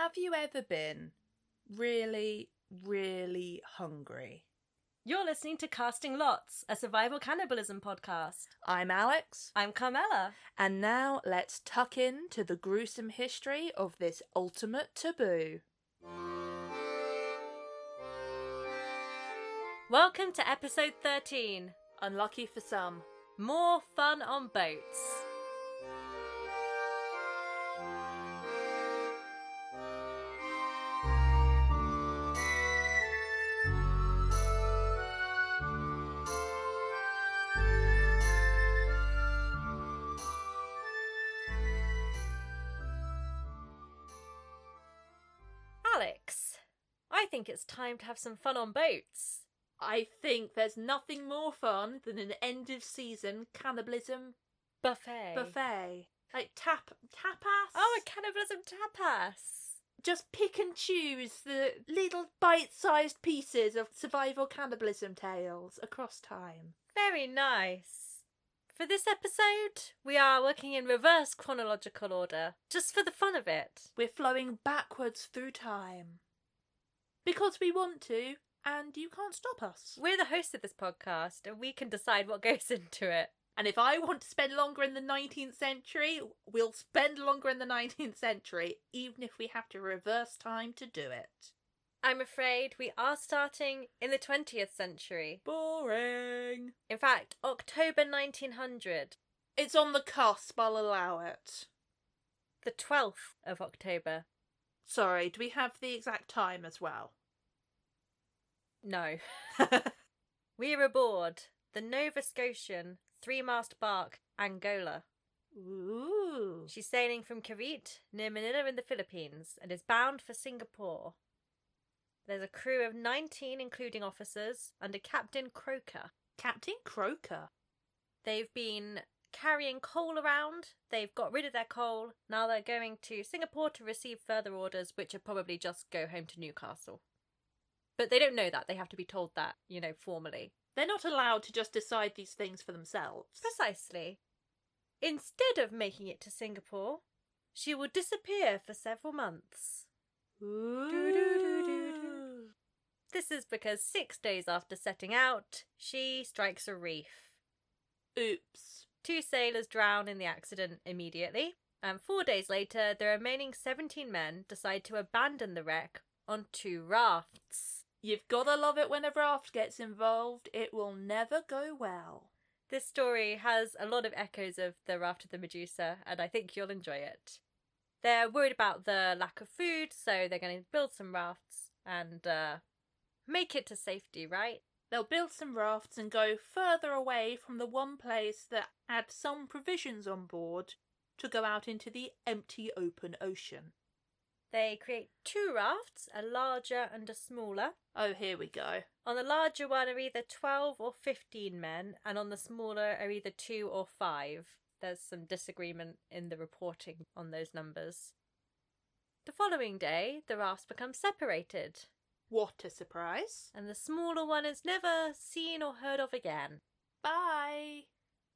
Have you ever been really, really hungry? You're listening to Casting Lots, a survival cannibalism podcast. I'm Alex, I'm Carmela. and now let's tuck in to the gruesome history of this ultimate taboo. Welcome to episode 13 Unlucky for some. More Fun on Boats. Time to have some fun on boats. I think there's nothing more fun than an end of season cannibalism Buffet. buffet. Like tap tapas. Oh, a cannibalism tapas. just pick and choose the little bite-sized pieces of survival cannibalism tales across time. Very nice. For this episode, we are working in reverse chronological order, just for the fun of it. We're flowing backwards through time. Because we want to, and you can't stop us. We're the hosts of this podcast, and we can decide what goes into it. And if I want to spend longer in the 19th century, we'll spend longer in the 19th century, even if we have to reverse time to do it. I'm afraid we are starting in the 20th century. Boring. In fact, October 1900, It's on the cusp, I'll allow it. the 12th of October. Sorry, do we have the exact time as well? No. We are aboard the Nova Scotian three mast bark Angola. Ooh. She's sailing from Cavite near Manila in the Philippines and is bound for Singapore. There's a crew of 19, including officers, under Captain Croker. Captain Croker. They've been carrying coal around, they've got rid of their coal, now they're going to Singapore to receive further orders, which are probably just go home to Newcastle. But they don't know that, they have to be told that, you know, formally. They're not allowed to just decide these things for themselves. Precisely. Instead of making it to Singapore, she will disappear for several months. This is because six days after setting out, she strikes a reef. Oops. Two sailors drown in the accident immediately, and four days later, the remaining 17 men decide to abandon the wreck on two rafts. You've gotta love it when a raft gets involved. It will never go well. This story has a lot of echoes of the Raft of the Medusa, and I think you'll enjoy it. They're worried about the lack of food, so they're going to build some rafts and uh, make it to safety, right? They'll build some rafts and go further away from the one place that had some provisions on board to go out into the empty open ocean. They create two rafts, a larger and a smaller. Oh, here we go. On the larger one are either 12 or 15 men, and on the smaller are either 2 or 5. There's some disagreement in the reporting on those numbers. The following day, the rafts become separated, What a surprise. and the smaller one is never seen or heard of again. Bye.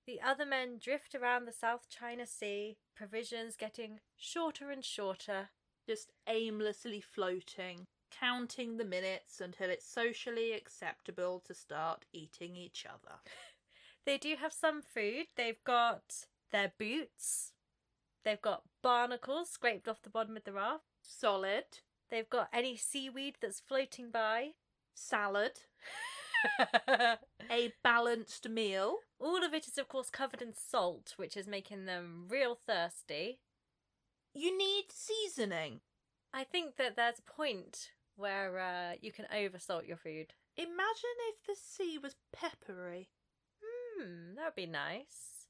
The other men drift around the South China Sea, provisions getting shorter and shorter. Just aimlessly floating, counting the minutes until it's socially acceptable to start eating each other. They do have some food. They've got their boots. They've got barnacles scraped off the bottom of the raft. Solid. They've got any seaweed that's floating by. Salad. A balanced meal. All of it is, of course, covered in salt, which is making them real thirsty. You need seasoning. I think that there's a point where uh, you can oversalt your food. Imagine if the sea was peppery. Hmm, that would be nice.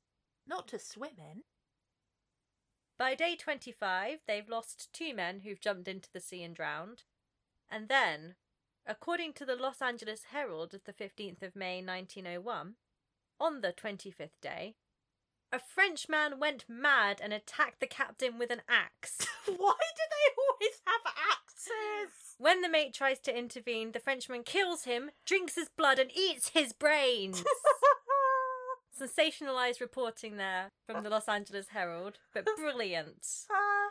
Not to swim in. By day 25, they've lost two men who've jumped into the sea and drowned. And then, according to the Los Angeles Herald of the 15th of May 1901, on the 25th day, a Frenchman went mad and attacked the captain with an axe. Why do they always have axes? when the mate tries to intervene, the Frenchman kills him, drinks his blood, and eats his brains. Sensationalized reporting there from the Los Angeles Herald, but brilliant. Ah.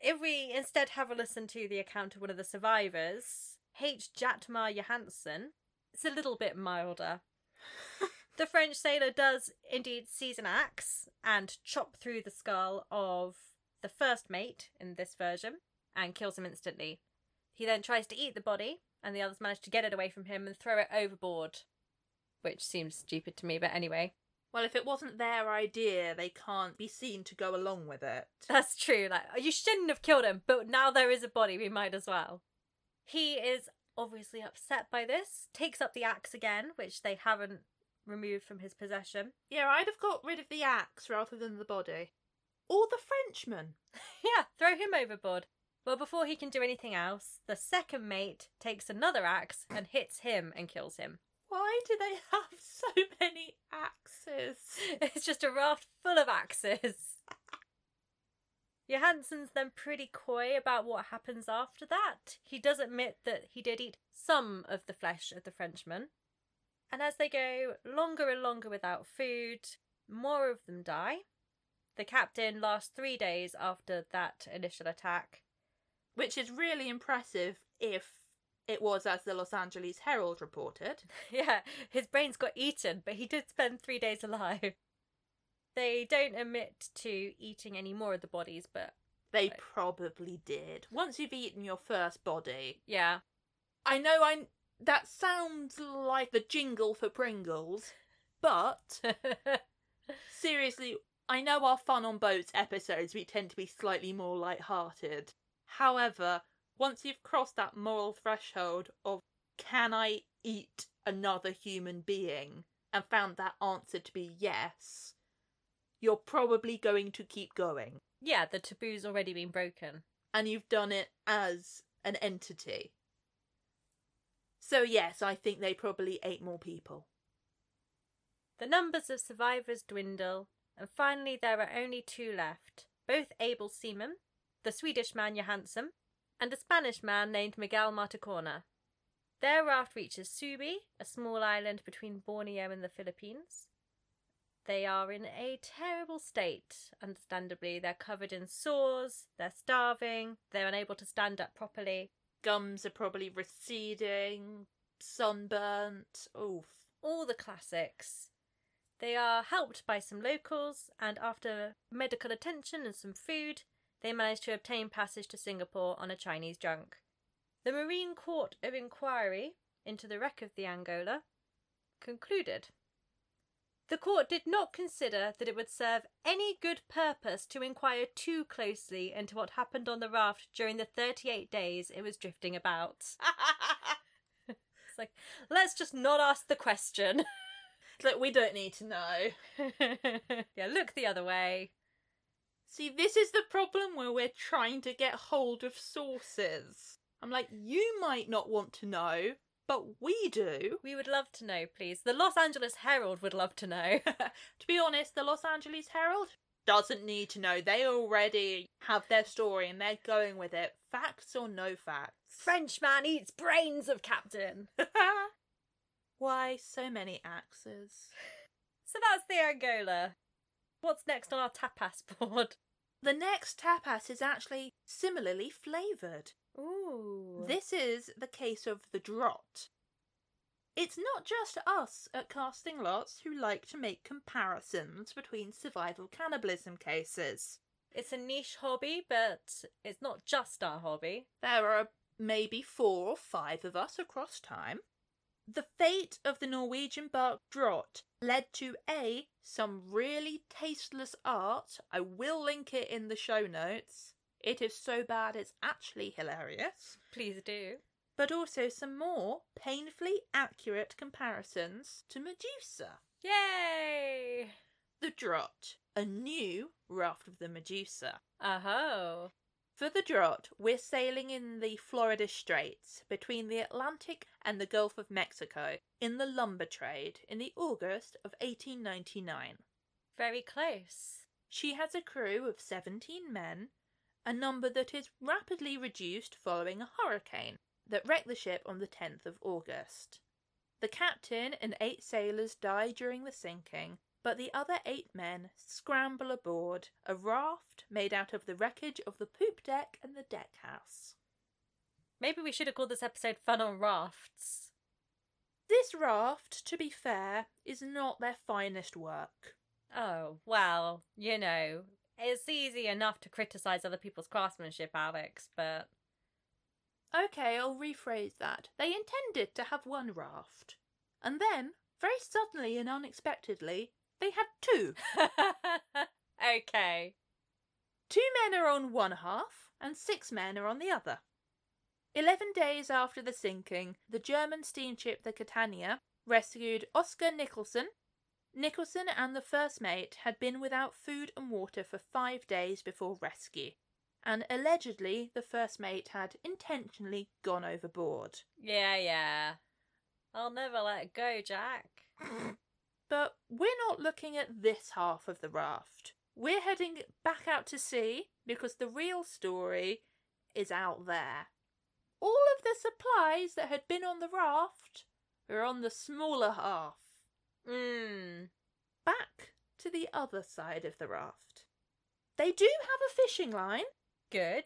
If we instead have a listen to the account of one of the survivors, H. Jatmar Johansson, it's a little bit milder. the French sailor does indeed seize an axe and chop through the skull of the first mate in this version and kills him instantly. He then tries to eat the body, and the others manage to get it away from him and throw it overboard, which seems stupid to me, but anyway. Well, if it wasn't their idea, they can't be seen to go along with it. That's true. Like you shouldn't have killed him, but now there is a body, we might as well. He is obviously upset by this, takes up the axe again, which they haven't removed from his possession. Yeah, I'd have got rid of the axe rather than the body. Or the Frenchman. yeah, throw him overboard. Well, before he can do anything else, the second mate takes another axe and hits him and kills him. Why do they have so many axes? It's just a raft full of axes. Johansen's then pretty coy about what happens after that. He does admit that he did eat some of the flesh of the Frenchman. And as they go longer and longer without food, more of them die. The captain lasts three days after that initial attack. Which is really impressive if it was as the Los Angeles Herald reported. yeah, his brains got eaten, but he did spend three days alive. They don't admit to eating any more of the bodies, but They probably did. Once you've eaten your first body. yeah. I know I that sounds like the jingle for Pringles, but seriously, I know our fun on boats episodes we tend to be slightly more light-hearted. However, once you've crossed that moral threshold of can I eat another human being and found that answer to be yes, you're probably going to keep going. yeah, the taboo's already been broken. And you've done it as an entity. So, yes, I think they probably ate more people. The numbers of survivors dwindle, and finally there are only two left both able seamen, the Swedish man Johansson, and a Spanish man named Miguel Marticona. Their raft reaches Subi, a small island between Borneo and the Philippines. They are in a terrible state, understandably. They're covered in sores, they're starving, they're unable to stand up properly. Gums are probably receding, sunburnt. Oof. all the classics. They are helped by some locals, and after medical attention and some food, they managed to obtain passage to Singapore on a Chinese junk. The Marine Court of Inquiry into the wreck of the Angola concluded. The court did not consider that it would serve any good purpose to inquire too closely into what happened on the raft during the 38 days it was drifting about. It's like, let's just not ask the question. Look, we don't need to know. yeah, look the other way. See, this is the problem where we're trying to get hold of sources. I'm like, you might not want to know, but we do. We would love to know, please. The Los Angeles Herald would love to know. to be honest, the Los Angeles Herald doesn't need to know. They already have their story and they're going with it. Facts or no facts. Frenchman eats brains of Captain. Why so many axes? So that's the Angola. What's next on our tapas board? The next tapas is actually similarly flavoured. Ooh. This is the case of the drot. It's not just us at Casting Lots who like to make comparisons between survival cannibalism cases. It's a niche hobby, but it's not just our hobby. There are maybe four or five of us across time. The fate of the Norwegian bark drot led to A, some really tasteless art. I will link it in the show notes. It is so bad it's actually hilarious. Please do. But also some more painfully accurate comparisons to Medusa. Yay! The drot, a new raft of the Medusa. Oh. For the draught, we're sailing in the Florida Straits between the Atlantic and the Gulf of Mexico in the lumber trade in the August of 1899. Very close. She has a crew of 17 men, a number that is rapidly reduced following a hurricane that wrecked the ship on the 10th of August. The captain and eight sailors die during the sinking, but the other eight men scramble aboard a raft made out of the wreckage of the poop deck and the deck house. Maybe we should have called this episode Fun on Rafts. This raft, to be fair, is not their finest work. Oh, well, you know, it's easy enough to criticise other people's craftsmanship, Alex, but. Okay, I'll rephrase that. They intended to have one raft. And then, very suddenly and unexpectedly, they had two. okay. Two men are on one half, and six men are on the other. Eleven days after the sinking, the German steamship the Catania rescued Oscar Nicholson. Nicholson and the first mate had been without food and water for five days before rescue, and allegedly the first mate had intentionally gone overboard. Yeah, yeah. I'll never let go, Jack. But we're not looking at this half of the raft. We're heading back out to sea because the real story is out there. All of the supplies that had been on the raft are on the smaller half. Mmm. Back to the other side of the raft. They do have a fishing line, Good.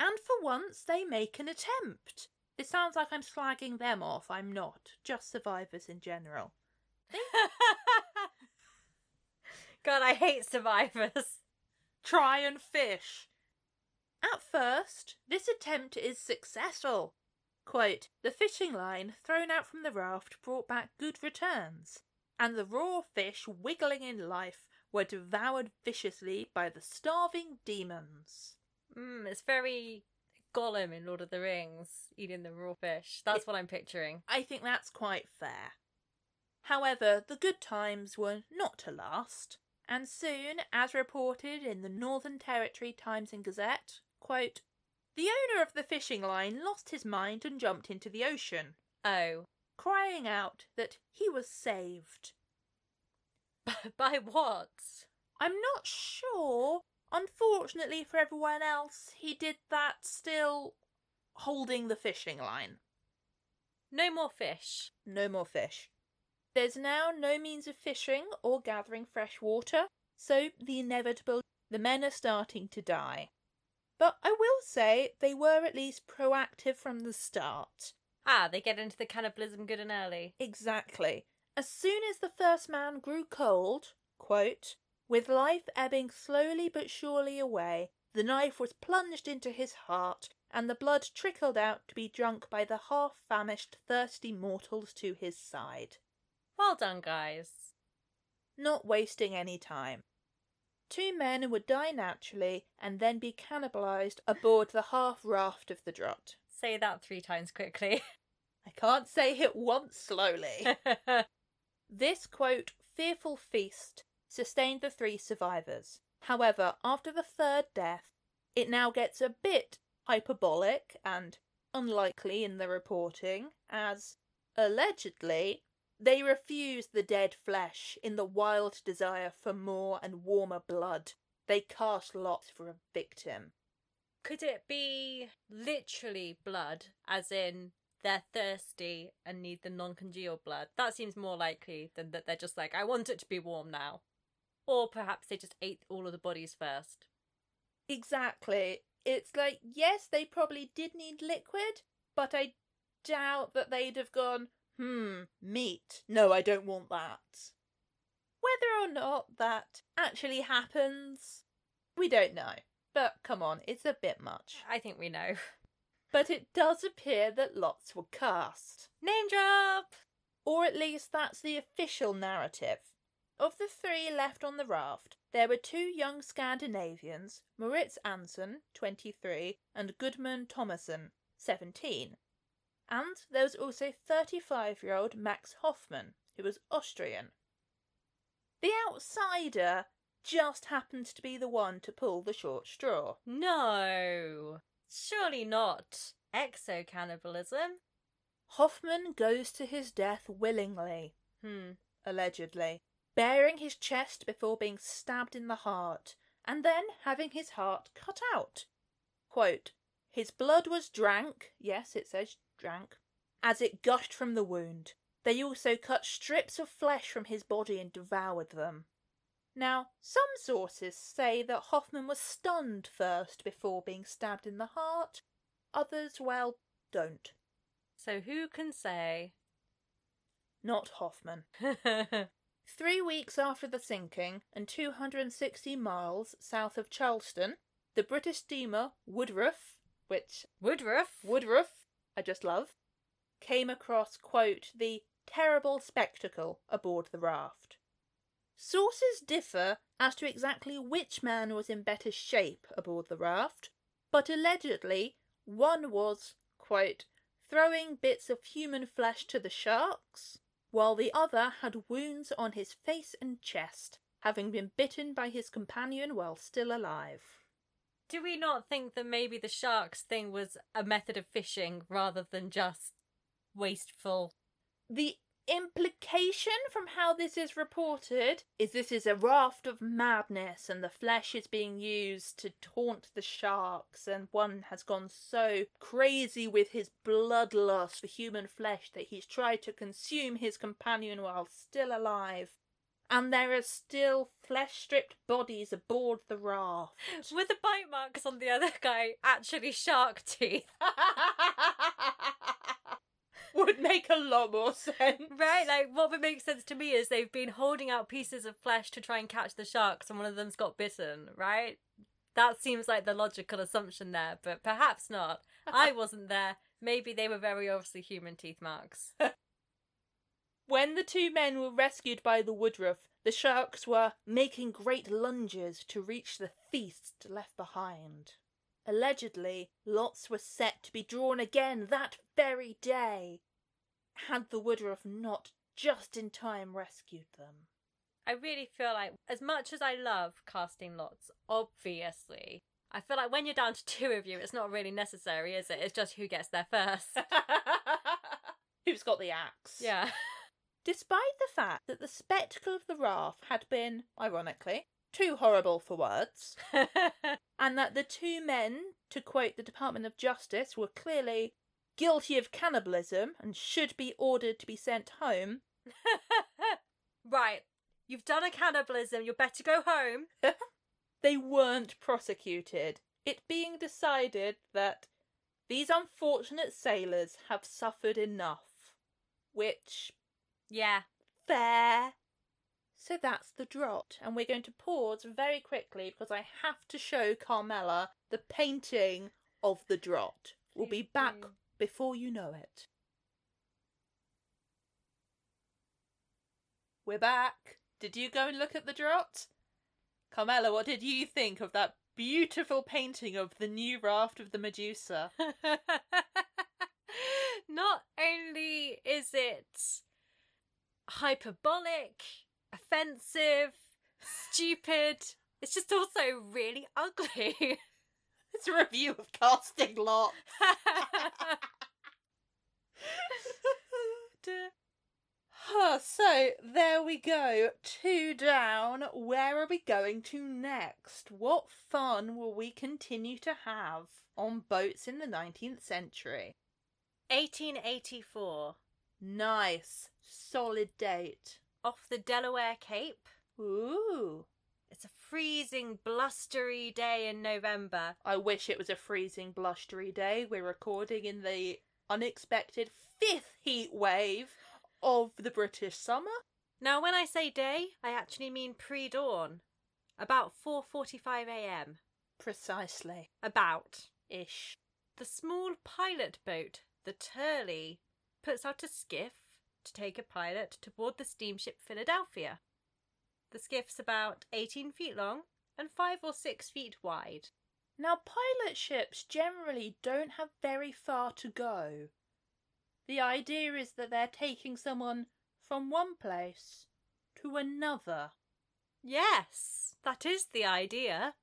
and for once they make an attempt. It sounds like I'm slagging them off. I'm not. Just survivors in general. God, I hate survivors. Try and fish. At first, this attempt is successful. Quote, the fishing line thrown out from the raft brought back good returns, and the raw fish wiggling in life were devoured viciously by the starving demons. Mmm, it's very Gollum in Lord of the Rings, eating the raw fish. That's It- what I'm picturing. I think that's quite fair. However, the good times were not to last, and soon, as reported in the Northern Territory Times and Gazette, quote, the owner of the fishing line lost his mind and jumped into the ocean, Oh. crying out that he was saved. By what? I'm not sure. Unfortunately for everyone else, he did that still holding the fishing line. No more fish. No more fish. There's now no means of fishing or gathering fresh water, so the inevitable the men are starting to die. But I will say they were at least proactive from the start. Ah, they get into the cannibalism good and early. Exactly. As soon as the first man grew cold, quote, with life ebbing slowly but surely away, the knife was plunged into his heart, and the blood trickled out to be drunk by the half famished, thirsty mortals to his side. Well done, guys. Not wasting any time. Two men would die naturally and then be cannibalized aboard the half raft of the draught. Say that three times quickly. I can't say it once slowly. This quote, fearful feast, sustained the three survivors. However, after the third death, it now gets a bit hyperbolic and unlikely in the reporting, as allegedly they refuse the dead flesh in the wild desire for more and warmer blood. They cast lots for a victim. Could it be literally blood, as in they're thirsty and need the non congealed blood? That seems more likely than that they're just like, I want it to be warm now. Or perhaps they just ate all of the bodies first. Exactly. It's like, yes, they probably did need liquid, but I doubt that they'd have gone, hmm, meat. No, I don't want that. Whether or not that actually happens, we don't know. But come on, it's a bit much. I think we know. But it does appear that lots were cast. Name drop! Or at least that's the official narrative. Of the three left on the raft, there were two young Scandinavians, Moritz Anson, 23, and Goodman Thomason, 17. And there was also 35 year old Max Hoffman, who was Austrian. The outsider just happened to be the one to pull the short straw. No! Surely not. Exo cannibalism? Hoffman goes to his death willingly, Hmm. allegedly, baring his chest before being stabbed in the heart, and then having his heart cut out. Quote, his blood was drank, yes, it says drank, as it gushed from the wound. They also cut strips of flesh from his body and devoured them. Now, some sources say that Hoffman was stunned first before being stabbed in the heart. Others, well, don't. So who can say? Not Hoffman. Three weeks after the sinking, and 260 miles south of Charleston, the British steamer Woodruff, which Woodruff? Woodruff, I just love, came across, quote, the terrible spectacle aboard the raft. Sources differ as to exactly which man was in better shape aboard the raft, but allegedly one was, quote, throwing bits of human flesh to the sharks, while the other had wounds on his face and chest, having been bitten by his companion while still alive. Do we not think that maybe the sharks thing was a method of fishing rather than just wasteful? The implication from how this is reported is this is a raft of madness and the flesh is being used to taunt the sharks and one has gone so crazy with his bloodlust for human flesh that he's tried to consume his companion while still alive and there are still flesh stripped bodies aboard the raft With the bite marks on the other guy actually shark teeth? would make a lot more sense Right, like what would make sense to me is they've been holding out pieces of flesh to try and catch the sharks, and one of them's got bitten. Right, that seems like the logical assumption there, but perhaps not. I wasn't there. Maybe they were very obviously human teeth marks. When the two men were rescued by the Woodruff, the sharks were making great lunges to reach the feast left behind. Allegedly, lots were set to be drawn again that very day, had the Woodruff not just in time rescued them. I really feel like, as much as I love casting lots, obviously, I feel like when you're down to two of you, it's not really necessary, is it? It's just who gets there first. Who's got the axe? yeah. Despite the fact that the spectacle of the raft had been, ironically, too horrible for words, and that the two men, to quote the Department of Justice, were clearly guilty of cannibalism and should be ordered to be sent home, right. You've done a cannibalism. You'd better go home. they weren't prosecuted, it being decided that these unfortunate sailors have suffered enough. Which, Yeah. fair. So that's the draught, and we're going to pause very quickly because I have to show Carmela the painting of the draught. We'll be back before you know it. We're back. Did you go and look at the draught? Carmela, what did you think of that beautiful painting of the new raft of the Medusa? Not only is it hyperbolic, offensive, stupid, it's just also really ugly. It's a review of casting lot. Huh, so there we go. Two down. Where are we going to next? What fun will we continue to have on boats in the 19th century? 1884. Nice. Solid date. Off the Delaware Cape. Ooh. It's a freezing, blustery day in November. I wish it was a freezing, blustery day. We're recording in the unexpected fifth heat wave of the British summer. Now, when I say day, I actually mean pre-dawn. About 4:45 a.m. Precisely. About. Ish. The small pilot boat, the Turley, puts out a skiff to take a pilot to board the steamship Philadelphia. The skiff's about 18 feet long and 5 or 6 feet wide. Now, pilot ships generally don't have very far to go. The idea is that they're taking someone from one place to another. Yes, that is the idea.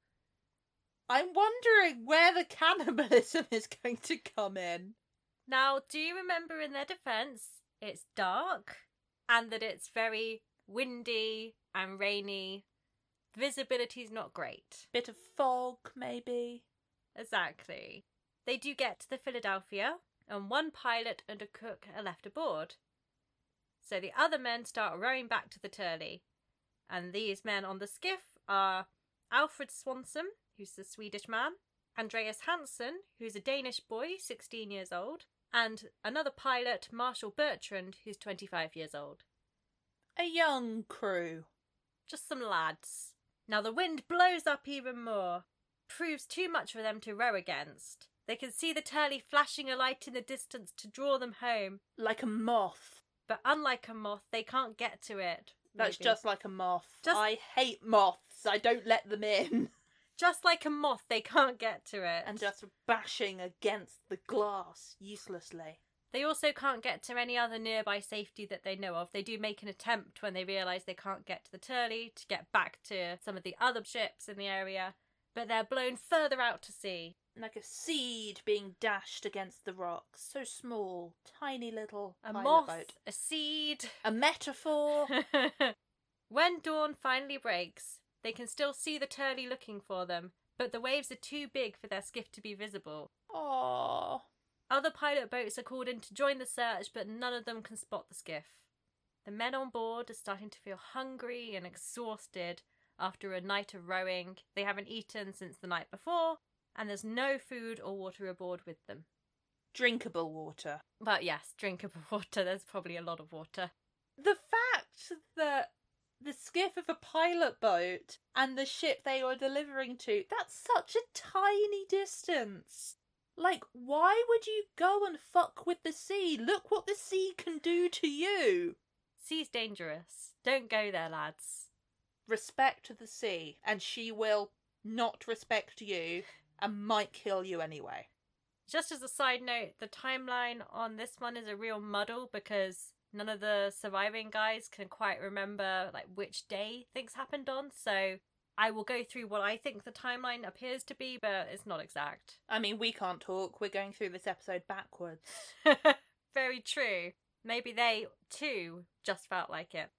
I'm wondering where the cannibalism is going to come in. Now, do you remember in their defense, it's dark and that it's very windy and rainy. Visibility's not great. Bit of fog, maybe. Exactly. They do get to the Philadelphia, and one pilot and a cook are left aboard. So the other men start rowing back to the Turley, And these men on the skiff are Alfred Swanson, who's the Swedish man, Andreas Hansen, who's a Danish boy, 16 years old, and another pilot, Marshall Bertrand, who's 25 years old. A young crew. Just some lads. Now the wind blows up even more, proves too much for them to row against. They can see the Turley flashing a light in the distance to draw them home, Like a moth. but unlike a moth, they can't get to it. That's maybe. just like a moth. Just- I hate moths. I don't let them in. Just like a moth, they can't get to it. And just bashing against the glass uselessly. They also can't get to any other nearby safety that they know of. They do make an attempt when they realise they can't get to the Turley to get back to some of the other ships in the area, but they're blown further out to sea. Like a seed being dashed against the rocks. So small. Tiny little A moth, boat. a seed. A metaphor. when dawn finally breaks, they can still see the Turley looking for them, but the waves are too big for their skiff to be visible. Aww. Other pilot boats are called in to join the search, but none of them can spot the skiff. The men on board are starting to feel hungry and exhausted after a night of rowing. They haven't eaten since the night before, and there's no food or water aboard with them. Drinkable water. But yes, drinkable water. There's probably a lot of water. The fact that the skiff of a pilot boat and the ship they were delivering to, that's such a tiny distance. Like, why would you go and fuck with the sea? Look what the sea can do to you. Sea's dangerous. Don't go there, lads. Respect the sea, and she will not respect you and might kill you anyway. Just as a side note, the timeline on this one is a real muddle because none of the surviving guys can quite remember like which day things happened on. So I will go through what I think the timeline appears to be, but it's not exact. I mean, we can't talk. We're going through this episode backwards. Very true. Maybe they too just felt like it.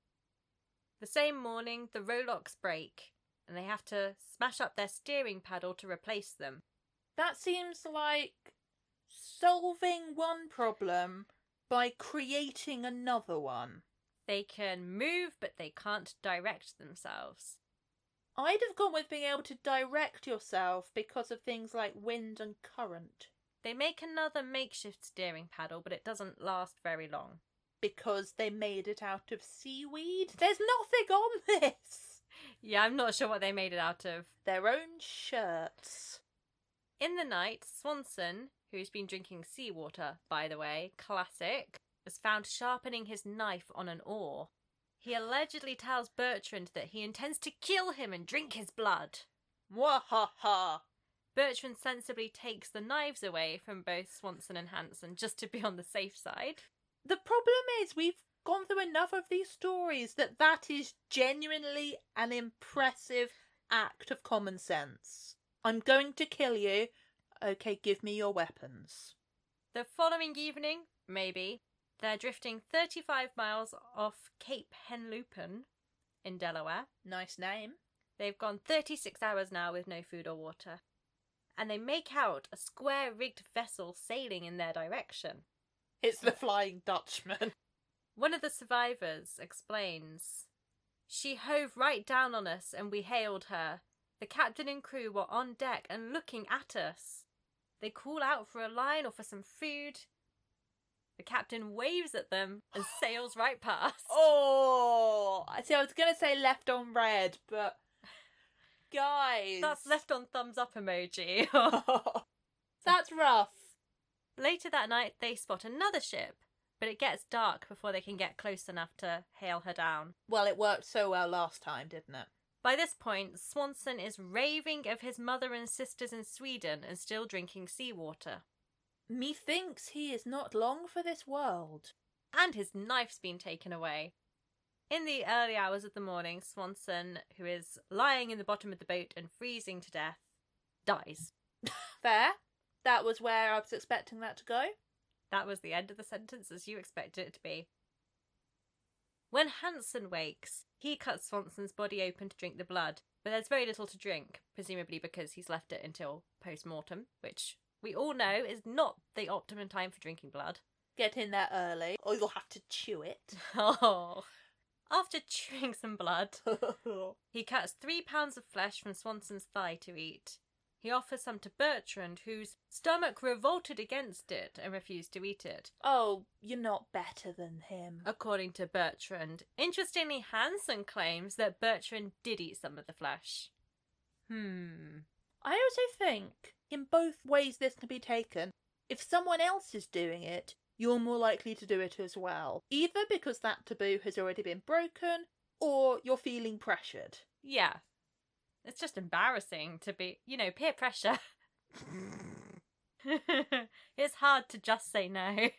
The same morning, the rowlocks break, and they have to smash up their steering paddle to replace them. That seems like solving one problem by creating another one. They can move, but they can't direct themselves. I'd have gone with being able to direct yourself because of things like wind and current. They make another makeshift steering paddle, but it doesn't last very long. Because they made it out of seaweed? There's nothing on this! Yeah, I'm not sure what they made it out of. Their own shirts. In the night, Swanson, who's been drinking seawater, by the way, classic, was found sharpening his knife on an oar. He allegedly tells Bertrand that he intends to kill him and drink his blood. Mwahaha! Bertrand sensibly takes the knives away from both Swanson and Hansen just to be on the safe side. The problem is, we've gone through enough of these stories that that is genuinely an impressive act of common sense. I'm going to kill you. Okay, give me your weapons. The following evening, maybe, they're drifting 35 miles off Cape Henlopen in Delaware. Nice name. They've gone 36 hours now with no food or water. And they make out a square rigged vessel sailing in their direction. It's the Flying Dutchman. One of the survivors explains She hove right down on us and we hailed her. The captain and crew were on deck and looking at us. They call out for a line or for some food. The captain waves at them and sails right past. Oh, I see. I was gonna say left on read, but guys, That's left on thumbs up emoji. That's rough. Later that night, they spot another ship, but it gets dark before they can get close enough to hail her down. Well, it worked so well last time, didn't it? By this point, Swanson is raving of his mother and sisters in Sweden and still drinking seawater. Methinks he is not long for this world. And his knife's been taken away. In the early hours of the morning, Swanson, who is lying in the bottom of the boat and freezing to death, dies. Fair. That was where I was expecting that to go. That was the end of the sentence as you expected it to be. When Hansen wakes, he cuts Swanson's body open to drink the blood, but there's very little to drink, presumably because he's left it until post mortem, which we all know is not the optimum time for drinking blood. Get in there early, or you'll have to chew it. Oh. After chewing some blood, he cuts three pounds of flesh from Swanson's thigh to eat. He offers some to Bertrand, whose stomach revolted against it and refused to eat it. oh, you're not better than him. According to Bertrand. Interestingly, Hansen claims that Bertrand did eat some of the flesh. Hmm. I also think, in both ways this can be taken, if someone else is doing it, you're more likely to do it as well. Either because that taboo has already been broken, or you're feeling pressured. Yeah. It's just embarrassing to be, you know, peer pressure. it's hard to just say no.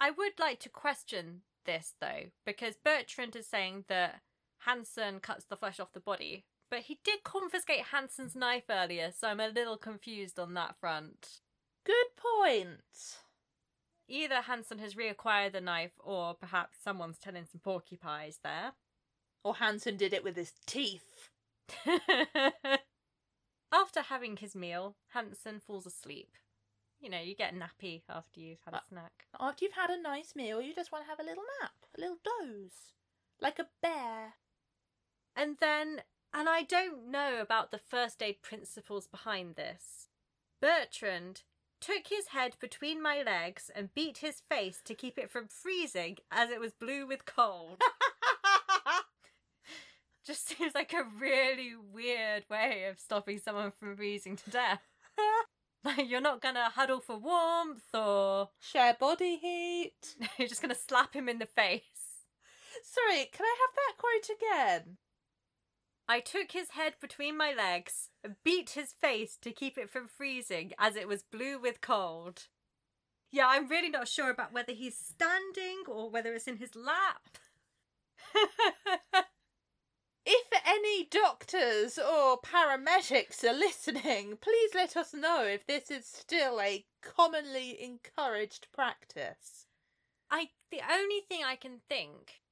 I would like to question this though, because Bertrand is saying that Hansen cuts the flesh off the body, but he did confiscate Hansen's knife earlier, so I'm a little confused on that front. Good point. Either Hansen has reacquired the knife, or perhaps someone's telling some porcupines there. Or Hansen did it with his teeth. after having his meal, Hansen falls asleep. You know, you get nappy after you've had a Uh, snack. After you've had a nice meal, you just want to have a little nap, a little doze. Like a bear. And then, and I don't know about the first aid principles behind this, Bertrand took his head between my legs and beat his face to keep it from freezing as it was blue with cold. Just seems like a really weird way of stopping someone from freezing to death. Like, you're not gonna huddle for warmth or Share body heat. you're just gonna slap him in the face. Sorry, can I have that quote again? I took his head between my legs and beat his face to keep it from freezing as it was blue with cold. Yeah, I'm really not sure about whether he's standing or whether it's in his lap. If any doctors or paramedics are listening, please let us know if this is still a commonly encouraged practice. I the only thing I can think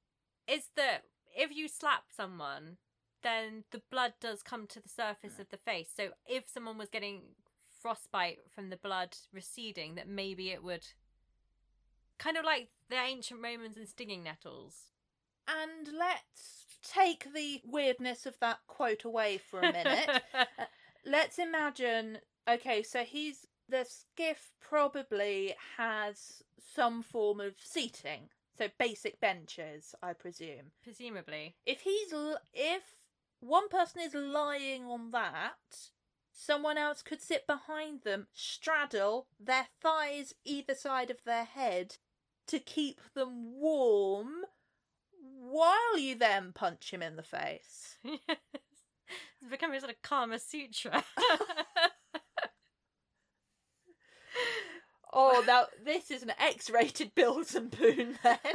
is that if you slap someone, then the blood does come to the surface hmm. of the face. So if someone was getting frostbite from the blood receding, that maybe it would kind of like the ancient Romans and stinging nettles. And let's take the weirdness of that quote away for a minute. Uh, let's imagine okay, so he's the skiff probably has some form of seating. So basic benches, I presume. Presumably. if he's l- if one person is lying on that someone else could sit behind them straddle their thighs either side of their head to keep them warm while you then punch him in the face it's becoming sort of Kama Sutra. oh now this is an x-rated Mills and Boon then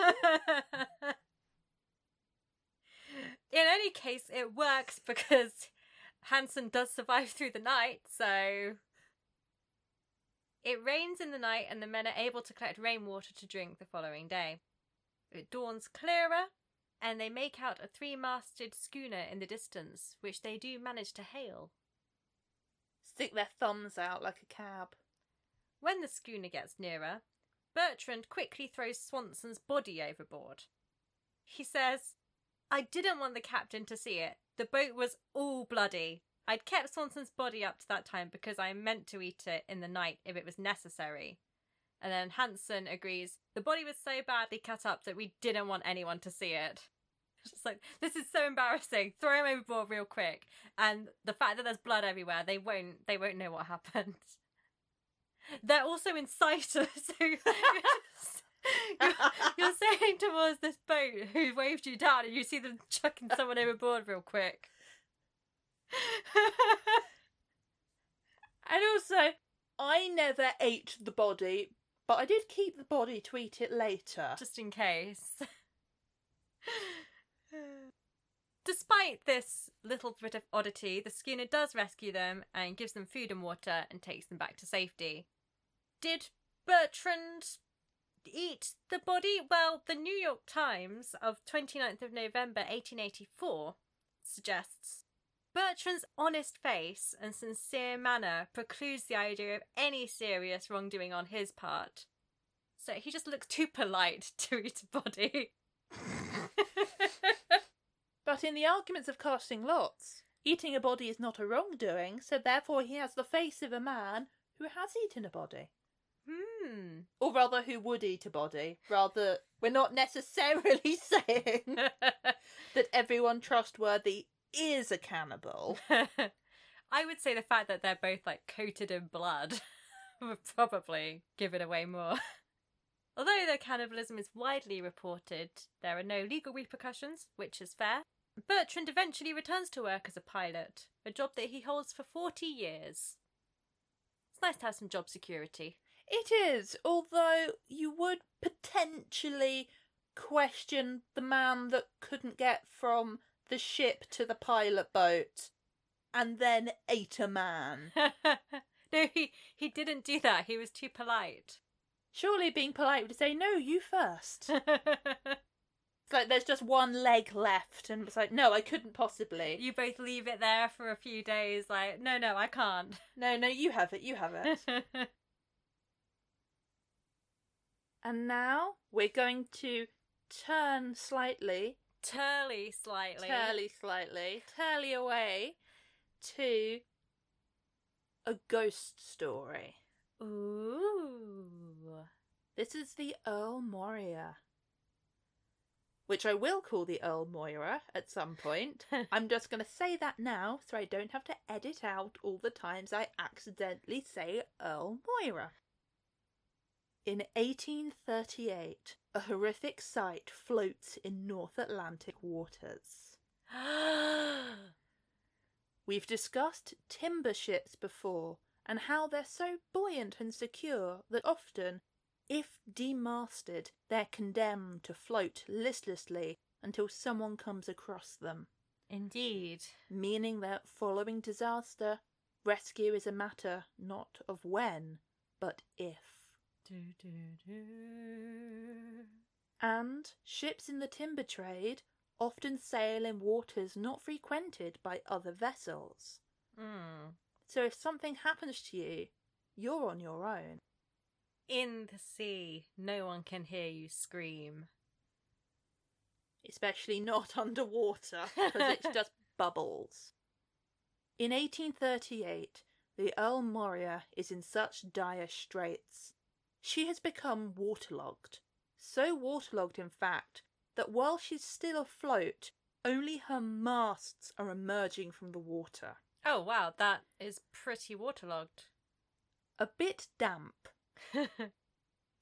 In any case, it works because Hansen does survive through the night, so. It rains in the night, and the men are able to collect rainwater to drink the following day. It dawns clearer, and they make out a three masted schooner in the distance, which they do manage to hail. stick their thumbs out like a cab When the schooner gets nearer, Bertrand quickly throws Swanson's body overboard. He says, I didn't want the captain to see it. The boat was all bloody. I'd kept Swanson's body up to that time because I meant to eat it in the night if it was necessary. And then Hansen agrees, the body was so badly cut up that we didn't want anyone to see it. Just like, this is so embarrassing. Throw him overboard real quick. And the fact that there's blood everywhere, they won't they won't know what happened. They're also in sight of so you're, you're sailing towards this boat who waved you down and you see them chucking someone overboard real quick. and also i never ate the body but i did keep the body to eat it later Just in case. Despite this little bit of oddity, the schooner does rescue them and gives them food and water and takes them back to safety. Did Bertrand eat the body? Well, the New York Times of 29th of November 1884 suggests Bertrand's honest face and sincere manner precludes the idea of any serious wrongdoing on his part. So he just looks too polite to eat a body. But in the arguments of casting lots, eating a body is not a wrongdoing, so therefore he has the face of a man who has eaten a body. hmm. Or rather, who would eat a body. Rather, we're not necessarily saying that everyone trustworthy is a cannibal. I would say the fact that they're both like coated in blood would probably give it away more. Although their cannibalism is widely reported, there are no legal repercussions, which is fair. Bertrand eventually returns to work as a pilot, a job that he holds for 40 years. It's nice to have some job security. It is, although you would potentially question the man that couldn't get from the ship to the pilot boat and then ate a man. no, he, he didn't do that. He was too polite. Surely being polite would say, no, you first. It's like there's just one leg left, and it's like, no, I couldn't possibly. you both leave it there for a few days, like, no, no, I can't. No, no, you have it, you have it. and now we're going to turn slightly, Turley slightly. turly slightly, turly away to a ghost story. Ooh. This is the Earl Moria. Which I will call the Earl Moira at some point. I'm just going to say that now so I don't have to edit out all the times I accidentally say Earl Moira. In 1838, a horrific sight floats in North Atlantic waters. We've discussed timber ships before and how they're so buoyant and secure that often, if demasted, they're condemned to float listlessly until someone comes across them, Indeed. meaning that following disaster, rescue is a matter not of when, but if. And ships in the timber trade often sail in waters not frequented by other vessels. Mm. So if something happens to you, you're on your own. In the sea, no one can hear you scream. especially not underwater because it's just bubbles. In 1838, the Earl Moria is in such dire straits. She has become waterlogged. So waterlogged, in fact, that while she's still afloat, only her masts are emerging from the water. Oh, wow, that is pretty waterlogged. A bit damp.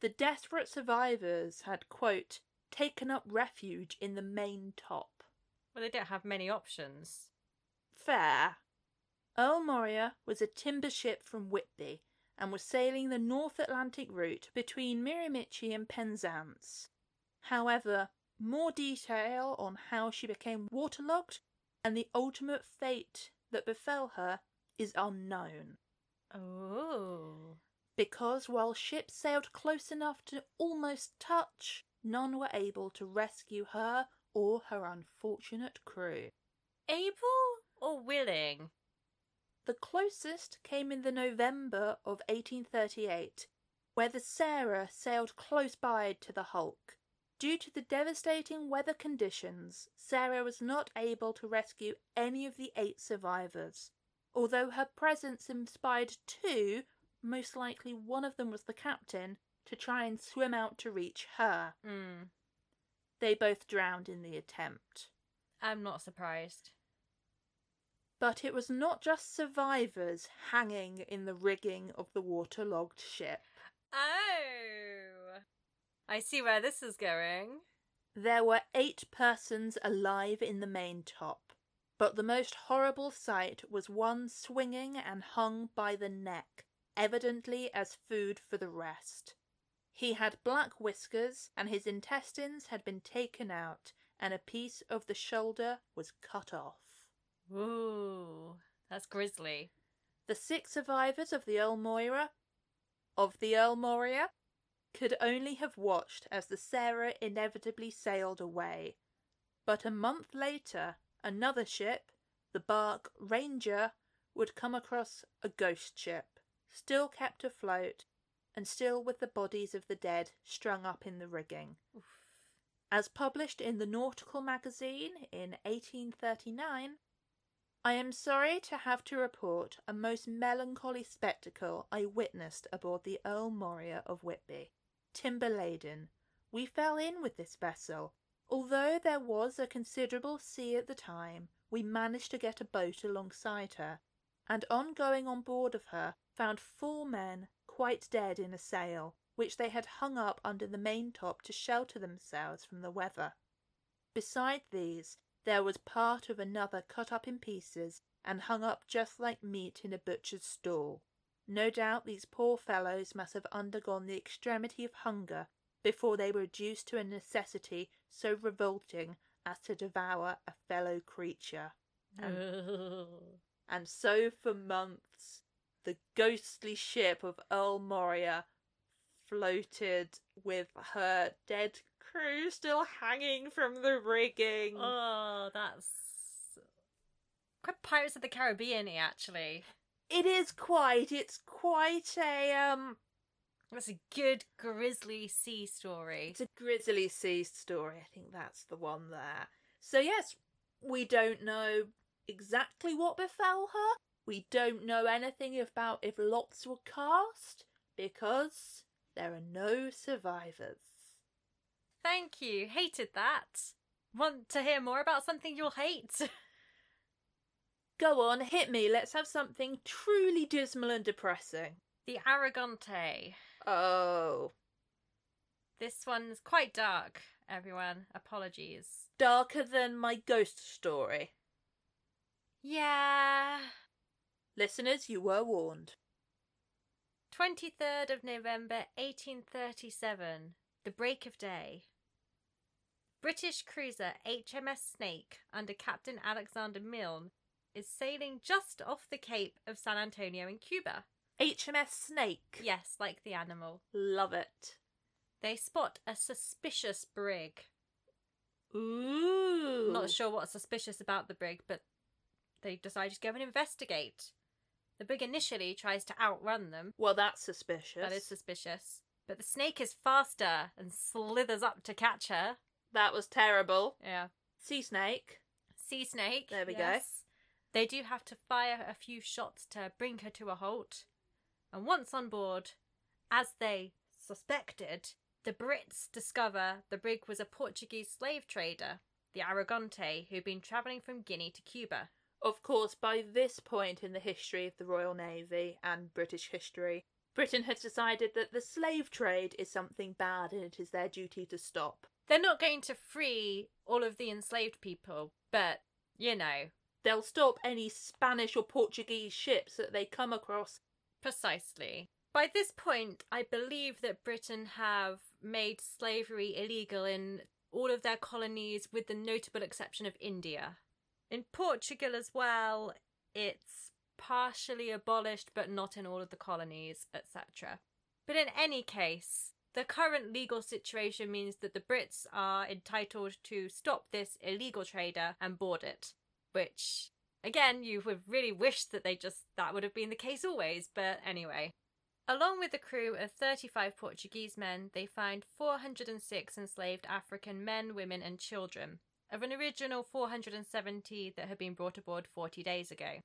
The desperate survivors had, quote, taken up refuge in the main top. well, they don't have many options. Fair. Earl Moria was a timber ship from Whitby and was sailing the North Atlantic route between Miramichi and Penzance. However, more detail on how she became waterlogged and the ultimate fate that befell her is unknown. Oh. Because while ships sailed close enough to almost touch, none were able to rescue her or her unfortunate crew. Able or willing? The closest came in the November of 1838, where the Sarah sailed close by to the Hulk. Due to the devastating weather conditions, Sarah was not able to rescue any of the eight survivors. Although her presence inspired two, most likely one of them was the captain, to try and swim out to reach her. Hmm. They both drowned in the attempt. I'm not surprised. But it was not just survivors hanging in the rigging of the waterlogged ship. Oh. I see where this is going. There were eight persons alive in the main top, but the most horrible sight was one swinging and hung by the neck, evidently as food for the rest. He had black whiskers, and his intestines had been taken out, and a piece of the shoulder was cut off. Ooh. That's grisly. The six survivors of the Earl Moira of the Earl Moria could only have watched as the Sarah inevitably sailed away. But a month later, another ship, the bark Ranger, would come across a ghost ship, still kept afloat, and still with the bodies of the dead strung up in the rigging. Oof. As published in the Nautical Magazine in 1839, I am sorry to have to report a most melancholy spectacle I witnessed aboard the Earl Moria of Whitby. Timber laden, we fell in with this vessel. Although there was a considerable sea at the time, we managed to get a boat alongside her, and on going on board of her, found four men quite dead in a sail, which they had hung up under the maintop to shelter themselves from the weather. Beside these, there was part of another cut up in pieces and hung up just like meat in a butcher's stall. No doubt these poor fellows must have undergone the extremity of hunger before they were reduced to a necessity so revolting as to devour a fellow creature. And, and so for months the ghostly ship of Earl Moria floated with her dead crew still hanging from the rigging. Oh, that's quite Pirates of the Caribbean actually. It is quite. It's quite a um. That's a good grisly sea story. It's a grisly sea story. I think that's the one there. So yes, we don't know exactly what befell her. We don't know anything about if lots were cast because there are no survivors. Thank you. Hated that. Want to hear more about something you'll hate? Go on, hit me. Let's have something truly dismal and depressing. the Arrogante. Oh. This one's quite dark, everyone. Apologies. Darker than my ghost story. Yeah. Listeners, you were warned. 23rd of November 1837. The break of day. British cruiser HMS Snake under Captain Alexander Milne is sailing just off the Cape of San Antonio in Cuba. HMS Snake. Yes, like the animal. Love it. They spot a suspicious brig. Ooh. Not sure what's suspicious about the brig, but they decide to go and investigate. The brig initially tries to outrun them. Well, that's suspicious. That is suspicious. But the snake is faster and slithers up to catch her. That was terrible. Yeah. Sea snake. Sea snake. There we go. yes. They do have to fire a few shots to bring her to a halt. And once on board, as they suspected, the Brits discover the brig was a Portuguese slave trader, the Arrogante, who'd been travelling from Guinea to Cuba. Of course, by this point in the history of the Royal Navy and British history, Britain has decided that the slave trade is something bad and it is their duty to stop. They're not going to free all of the enslaved people, but, you know, They'll stop any Spanish or Portuguese ships that they come across. Precisely. By this point, I believe that Britain have made slavery illegal in all of their colonies, with the notable exception of India. In Portugal as well, it's partially abolished, but not in all of the colonies, etc. But in any case, the current legal situation means that the Brits are entitled to stop this illegal trader and board it, which again you would really wish that they just that would have been the case always, but anyway. Along with the crew of 35 Portuguese men, they find 406 enslaved African men, women, and children, of an original 470 that had been brought aboard 40 days ago.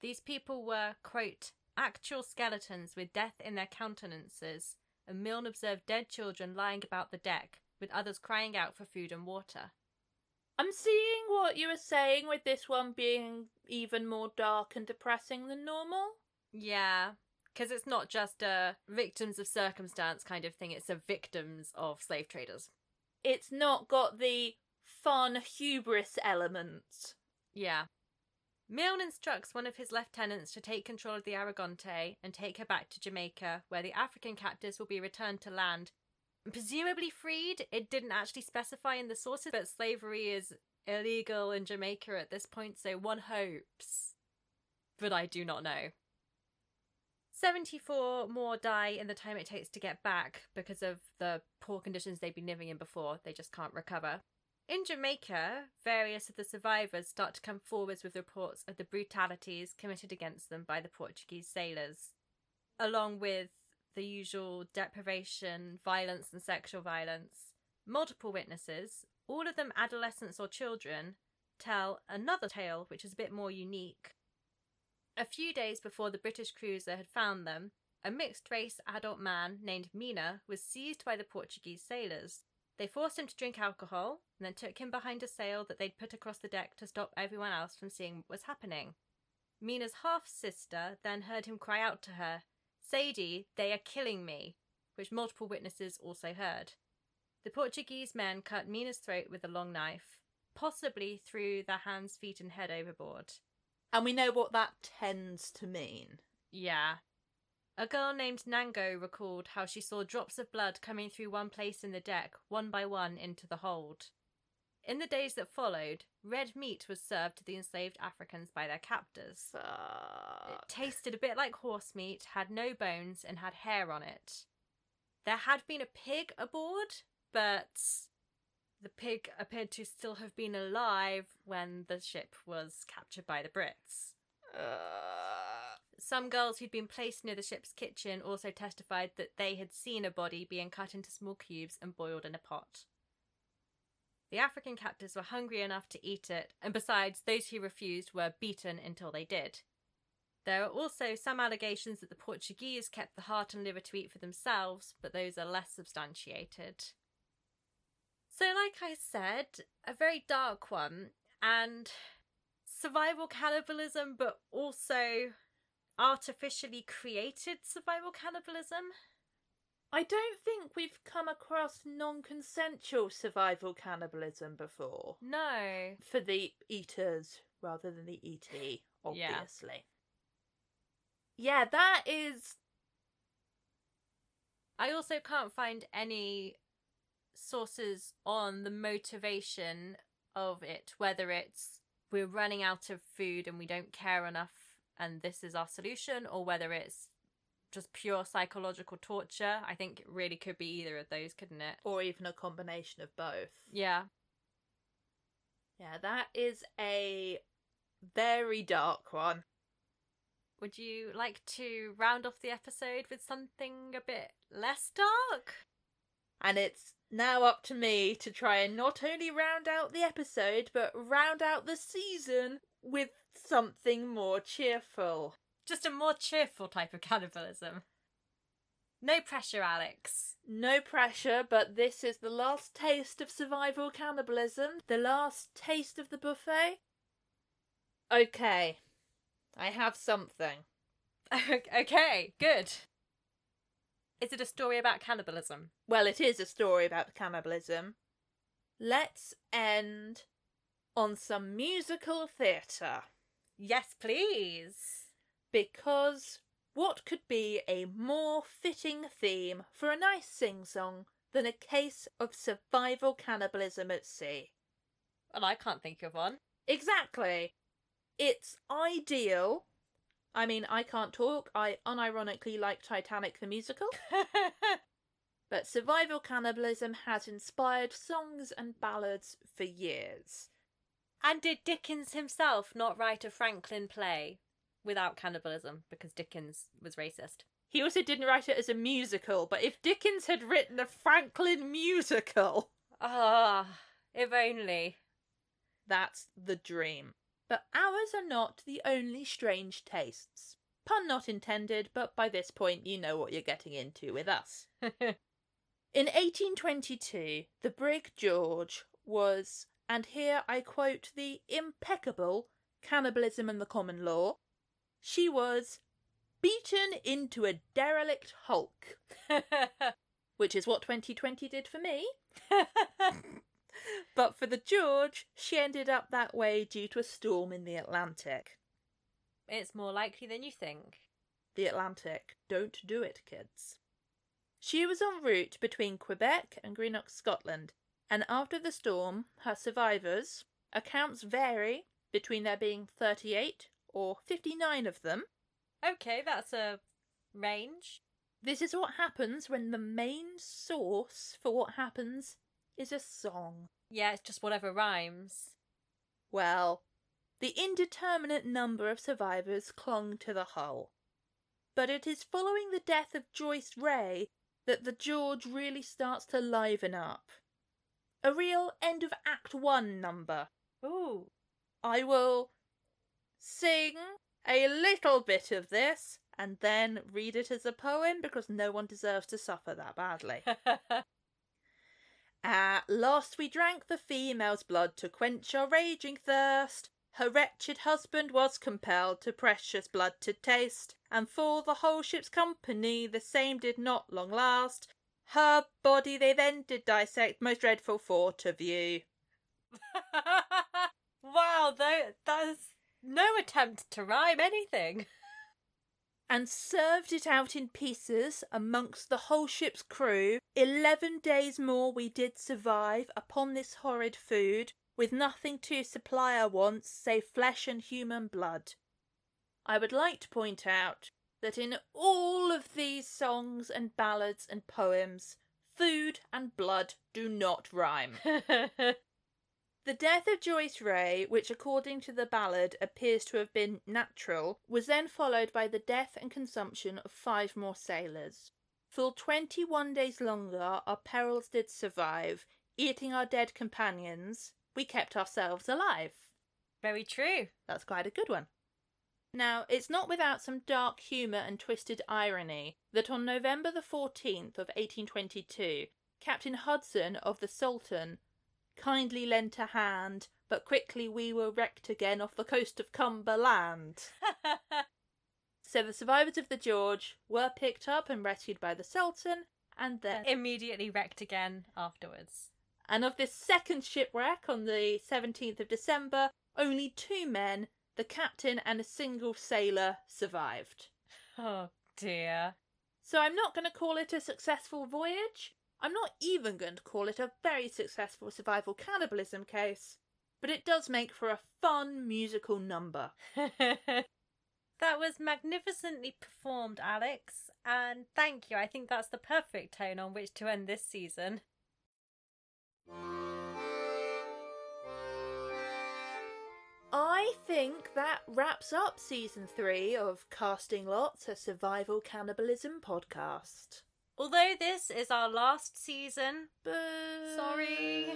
These people were, quote, actual skeletons with death in their countenances, and Milne observed dead children lying about the deck, with others crying out for food and water. I'm seeing what you were saying with this one being even more dark and depressing than normal. Yeah, because it's not just a victims of circumstance kind of thing, it's a victims of slave traders. It's not got the fun hubris element. Yeah. Milne instructs one of his lieutenants to take control of the Arrogante and take her back to Jamaica, where the African captives will be returned to land. Presumably freed. It didn't actually specify in the sources, but slavery is illegal in Jamaica at this point, so one hopes. But I do not know. 74 more die in the time it takes to get back because of the poor conditions they've been living in before. They just can't recover. In Jamaica, various of the survivors start to come forwards with reports of the brutalities committed against them by the Portuguese sailors, along with the usual deprivation, violence, and sexual violence. Multiple witnesses, all of them adolescents or children, tell another tale which is a bit more unique. A few days before the British cruiser had found them, a mixed race adult man named Mina was seized by the Portuguese sailors. They forced him to drink alcohol and then took him behind a sail that they'd put across the deck to stop everyone else from seeing what was happening. Mina's half sister then heard him cry out to her, Sadie, they are killing me, which multiple witnesses also heard. The Portuguese men cut Mina's throat with a long knife, possibly threw their hands, feet, and head overboard. And we know what that tends to mean. Yeah. A girl named Nango recalled how she saw drops of blood coming through one place in the deck, one by one, into the hold. In the days that followed, red meat was served to the enslaved Africans by their captors. It tasted a bit like horse meat, had no bones, and had hair on it. There had been a pig aboard, but the pig appeared to still have been alive when the ship was captured by the Brits. Uh, Some girls who'd been placed near the ship's kitchen also testified that they had seen a body being cut into small cubes and boiled in a pot. The African captors were hungry enough to eat it, and besides, those who refused were beaten until they did. There are also some allegations that the Portuguese kept the heart and liver to eat for themselves, but those are less substantiated. So, like I said, a very dark one, and survival cannibalism, but also artificially created survival cannibalism. I don't think we've come across non consensual survival cannibalism before. No. For the eaters rather than the ET, Yeah. obviously. Yeah, that is. I also can't find any sources on the motivation of it, whether it's we're running out of food and we don't care enough and this is our solution, or whether it's just pure psychological torture. I think it really could be either of those, couldn't it? Or even a combination of both. Yeah. Yeah, that is a very dark one. Would you like to round off the episode with something a bit less dark? And it's now up to me to try and not only round out the episode, but round out the season with something more cheerful. Just a more cheerful type of cannibalism. No pressure, Alex. No pressure, but this is the last taste of survival cannibalism, the last taste of the buffet. Okay, I have something. okay, good. Is it a story about cannibalism? Well, it is a story about cannibalism. Let's end on some musical theatre. Yes, please. Because what could be a more fitting theme for a nice sing song than a case of survival cannibalism at sea? Well, I can't think of one. Exactly. It's ideal. I mean, I can't talk. I unironically like Titanic the musical. But survival cannibalism has inspired songs and ballads for years. And did Dickens himself not write a Franklin play without cannibalism because Dickens was racist? He also didn't write it as a musical, but if Dickens had written a Franklin musical, Ah, if only. that's the dream. But ours are not the only strange tastes. Pun not intended, but by this point you know what you're getting into with us. In 1822, the brig George was, and here I quote the impeccable Cannibalism and the Common Law, she was beaten into a derelict hulk, which is what 2020 did for me. But for the George, she ended up that way due to a storm in the Atlantic. it's more likely than you think. The Atlantic. Don't do it, kids. She was en route between Quebec and Greenock, Scotland, and after the storm, her survivors, accounts vary between there being 38 or 59 of them. Okay, that's a range. This is what happens when the main source for what happens is a song. Yeah, it's just whatever rhymes. Well, the indeterminate number of survivors clung to the hull. But it is following the death of Joyce Ray that the George really starts to liven up. A real end of Act One number. Ooh. I will sing a little bit of this and then read it as a poem because no one deserves to suffer that badly. At last we drank the female's blood to quench our raging thirst. Her wretched husband was compelled to precious blood to taste, and for the whole ship's company the same did not long last. Her body they then did dissect, most dreadful for to view. wow, though that's no attempt to rhyme anything. and served it out in pieces amongst the whole ship's crew. Eleven days more we did survive upon this horrid food, with nothing to supply our wants save flesh and human blood. I would like to point out that in all of these songs and ballads and poems, food and blood do not rhyme. The death of Joyce Ray, which according to the ballad appears to have been natural, was then followed by the death and consumption of five more sailors. Full twenty one days longer our perils did survive, eating our dead companions, we kept ourselves alive. Very true. That's quite a good one. Now, it's not without some dark humour and twisted irony that on November the 14th of 1822, Captain Hudson of the Sultan kindly lent a hand, but quickly we were wrecked again off the coast of Cumberland. so the survivors of the George were picked up and rescued by the Sultan, and then immediately wrecked again afterwards. And of this second shipwreck on the 17th of December, only two men, the captain and a single sailor, survived. Oh dear. So I'm not going to call it a successful voyage. I'm not even going to call it a very successful survival cannibalism case, but it does make for a fun musical number. that was magnificently performed, Alex, and thank you. I think that's the perfect tone on which to end this season. I think that wraps up season three of Casting Lots, a survival cannibalism podcast. Although this is our last season, Boo. sorry.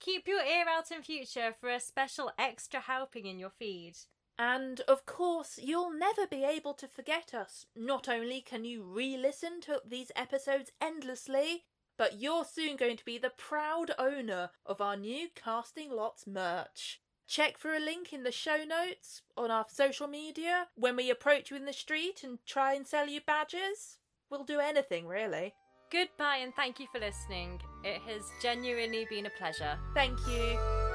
Keep your ear out in future for a special extra helping in your feed. And of course, you'll never be able to forget us. Not only can you re listen to these episodes endlessly, but you're soon going to be the proud owner of our new Casting Lots merch. Check for a link in the show notes on our social media when we approach you in the street and try and sell you badges. We'll do anything, really. Goodbye and thank you for listening. It has genuinely been a pleasure. Thank you.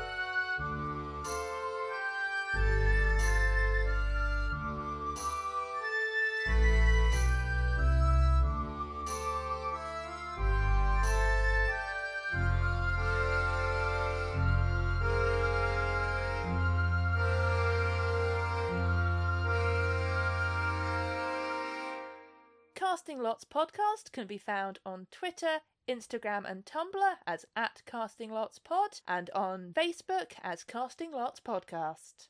Casting Lots podcast can be found on Twitter, Instagram, and Tumblr as at Casting Lots Pod, and on Facebook as Casting Lots Podcast.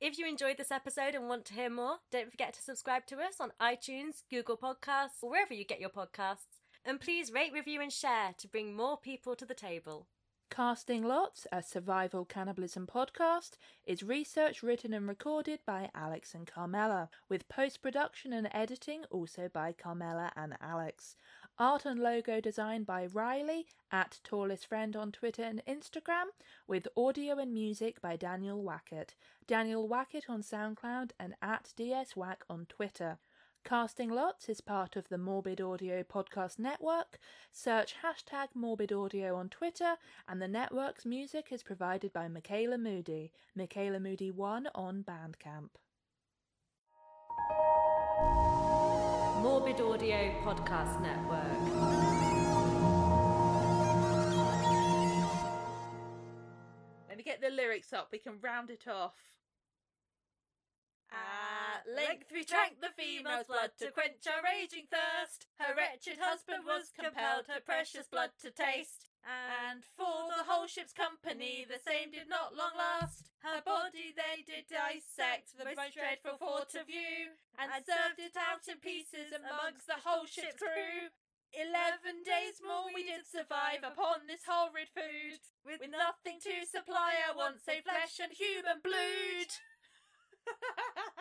If you enjoyed this episode and want to hear more, don't forget to subscribe to us on iTunes, Google Podcasts, or wherever you get your podcasts. And please rate, review, and share to bring more people to the table. Casting Lots, a survival cannibalism podcast, is research written and recorded by Alex and Carmela, with post production and editing also by Carmela and Alex. Art and logo design by Riley at Tallest Friend on Twitter and Instagram, with audio and music by Daniel Wackett. Daniel Wackett on SoundCloud and at DSWack on Twitter. Casting Lots is part of the Morbid Audio Podcast Network. Search hashtag Morbid Audio on Twitter, and the network's music is provided by Michaela Moody, Michaela Moody1 on Bandcamp. Morbid Audio Podcast Network. Let me get the lyrics up, we can round it off. Length we drank the female's blood to quench our raging thirst. Her wretched husband was compelled her precious blood to taste. And for the whole ship's company, the same did not long last. Her body they did dissect, the most dreadful for to view, and served it out in pieces amongst the whole ship's crew. Eleven days more we did survive upon this horrid food, with, With nothing to supply our wants save flesh and human blood.